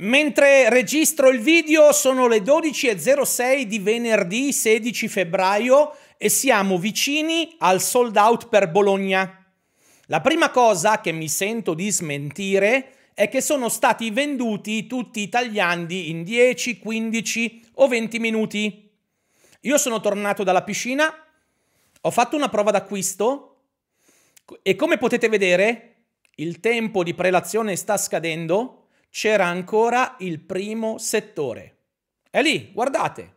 Mentre registro il video sono le 12.06 di venerdì 16 febbraio e siamo vicini al sold out per Bologna. La prima cosa che mi sento di smentire è che sono stati venduti tutti i tagliandi in 10, 15 o 20 minuti. Io sono tornato dalla piscina, ho fatto una prova d'acquisto e come potete vedere il tempo di prelazione sta scadendo c'era ancora il primo settore. È lì, guardate.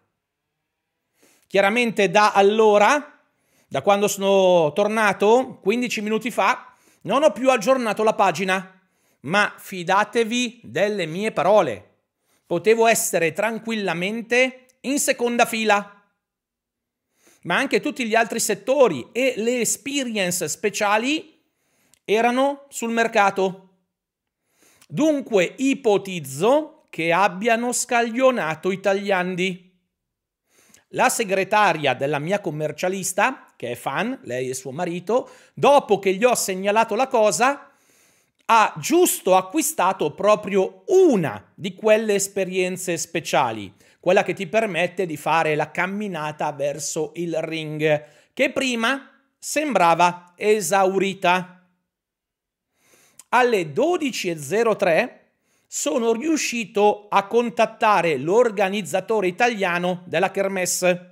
Chiaramente da allora, da quando sono tornato, 15 minuti fa, non ho più aggiornato la pagina, ma fidatevi delle mie parole. Potevo essere tranquillamente in seconda fila. Ma anche tutti gli altri settori e le experience speciali erano sul mercato. Dunque ipotizzo che abbiano scaglionato i tagliandi. La segretaria della mia commercialista, che è fan, lei e suo marito, dopo che gli ho segnalato la cosa, ha giusto acquistato proprio una di quelle esperienze speciali, quella che ti permette di fare la camminata verso il ring, che prima sembrava esaurita alle 12.03 sono riuscito a contattare l'organizzatore italiano della Kermesse.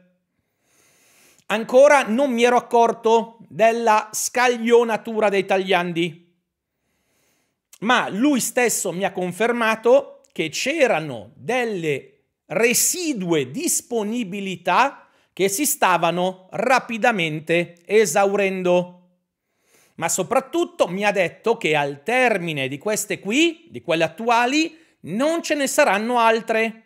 Ancora non mi ero accorto della scaglionatura dei tagliandi, ma lui stesso mi ha confermato che c'erano delle residue disponibilità che si stavano rapidamente esaurendo ma soprattutto mi ha detto che al termine di queste qui, di quelle attuali, non ce ne saranno altre.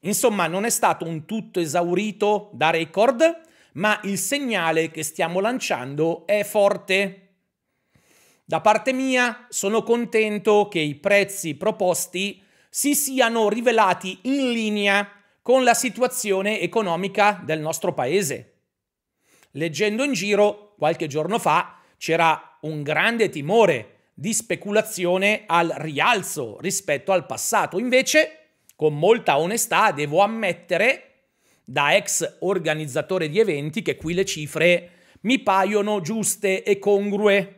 Insomma, non è stato un tutto esaurito da record, ma il segnale che stiamo lanciando è forte. Da parte mia sono contento che i prezzi proposti si siano rivelati in linea con la situazione economica del nostro paese. Leggendo in giro qualche giorno fa c'era un grande timore di speculazione al rialzo rispetto al passato. Invece, con molta onestà, devo ammettere, da ex organizzatore di eventi, che qui le cifre mi paiono giuste e congrue.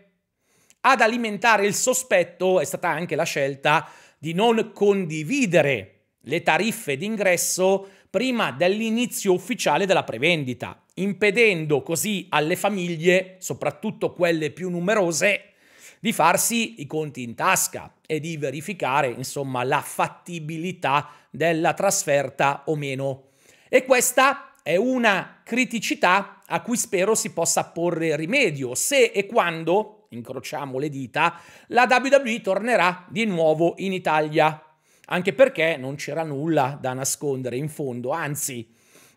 Ad alimentare il sospetto è stata anche la scelta di non condividere le tariffe d'ingresso prima dell'inizio ufficiale della prevendita, impedendo così alle famiglie, soprattutto quelle più numerose, di farsi i conti in tasca e di verificare, insomma, la fattibilità della trasferta o meno. E questa è una criticità a cui spero si possa porre rimedio se e quando, incrociamo le dita, la WWE tornerà di nuovo in Italia. Anche perché non c'era nulla da nascondere in fondo, anzi,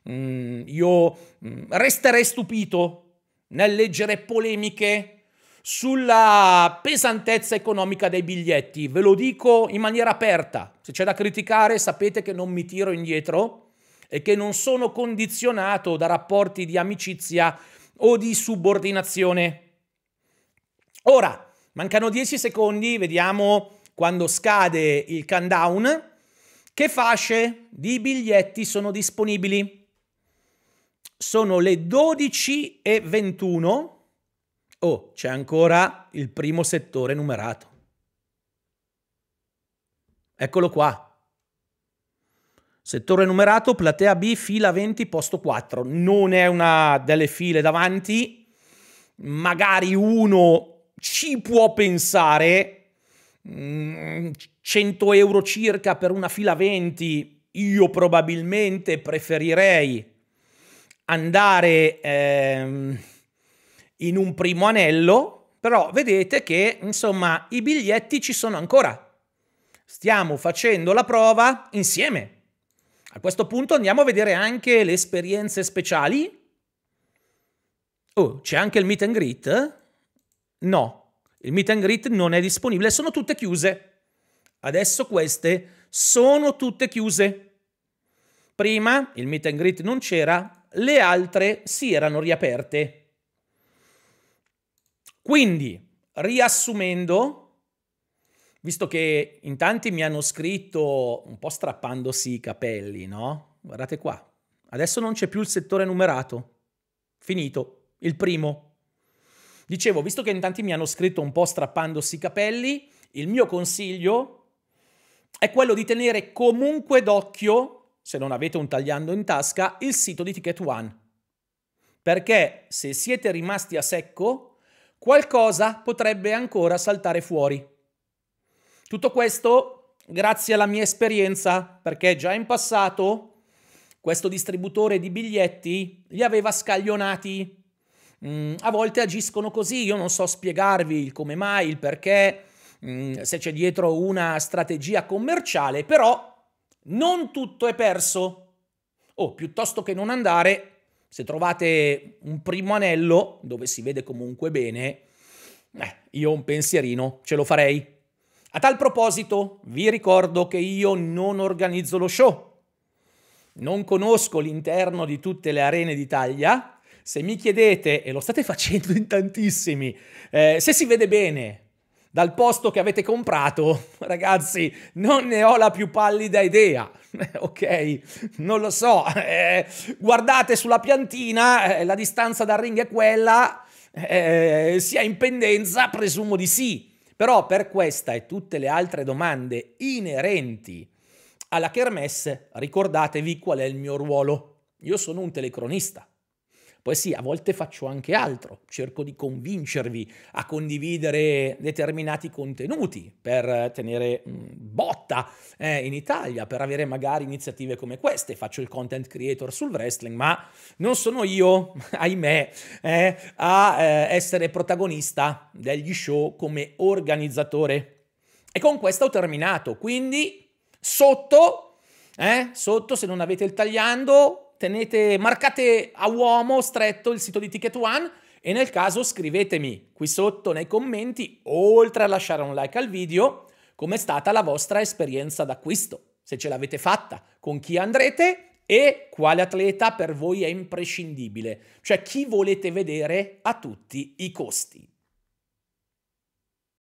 Mm, io mm, resterei stupito nel leggere polemiche sulla pesantezza economica dei biglietti. Ve lo dico in maniera aperta. Se c'è da criticare, sapete che non mi tiro indietro e che non sono condizionato da rapporti di amicizia o di subordinazione. Ora, mancano 10 secondi, vediamo quando scade il countdown. Che fasce di biglietti sono disponibili? Sono le 12 e 21. Oh, c'è ancora il primo settore numerato. Eccolo qua. Settore numerato, platea B, fila 20, posto 4. Non è una delle file davanti. Magari uno ci può pensare. 100 mm, euro circa per una fila 20. Io probabilmente preferirei andare ehm, in un primo anello, però vedete che insomma i biglietti ci sono ancora. Stiamo facendo la prova insieme. A questo punto andiamo a vedere anche le esperienze speciali. Oh, c'è anche il meet and greet? No, il meet and greet non è disponibile, sono tutte chiuse. Adesso queste sono tutte chiuse. Prima il meet and greet non c'era, le altre si erano riaperte. Quindi, riassumendo, visto che in tanti mi hanno scritto un po' strappandosi i capelli, no? Guardate qua, adesso non c'è più il settore numerato, finito, il primo. Dicevo, visto che in tanti mi hanno scritto un po' strappandosi i capelli, il mio consiglio è quello di tenere comunque d'occhio, se non avete un tagliando in tasca, il sito di Ticket One. Perché se siete rimasti a secco, qualcosa potrebbe ancora saltare fuori. Tutto questo grazie alla mia esperienza, perché già in passato questo distributore di biglietti li aveva scaglionati. Mm, a volte agiscono così, io non so spiegarvi il come mai, il perché, mm, se c'è dietro una strategia commerciale, però non tutto è perso. O oh, piuttosto che non andare, se trovate un primo anello dove si vede comunque bene, eh, io un pensierino ce lo farei. A tal proposito, vi ricordo che io non organizzo lo show. Non conosco l'interno di tutte le arene d'Italia. Se mi chiedete, e lo state facendo in tantissimi, eh, se si vede bene dal posto che avete comprato, ragazzi, non ne ho la più pallida idea. ok, non lo so. Eh, guardate sulla piantina, eh, la distanza dal ring è quella, eh, si è in pendenza, presumo di sì. Però per questa e tutte le altre domande inerenti alla Kermesse, ricordatevi qual è il mio ruolo. Io sono un telecronista. Poi sì, a volte faccio anche altro, cerco di convincervi a condividere determinati contenuti per tenere mm, botta eh, in Italia, per avere magari iniziative come queste. Faccio il content creator sul wrestling, ma non sono io, ahimè, eh, a eh, essere protagonista degli show come organizzatore. E con questo ho terminato, quindi sotto, eh, sotto se non avete il tagliando, tenete, marcate a uomo stretto il sito di Ticket One e nel caso scrivetemi qui sotto nei commenti, oltre a lasciare un like al video, com'è stata la vostra esperienza d'acquisto, se ce l'avete fatta, con chi andrete e quale atleta per voi è imprescindibile, cioè chi volete vedere a tutti i costi.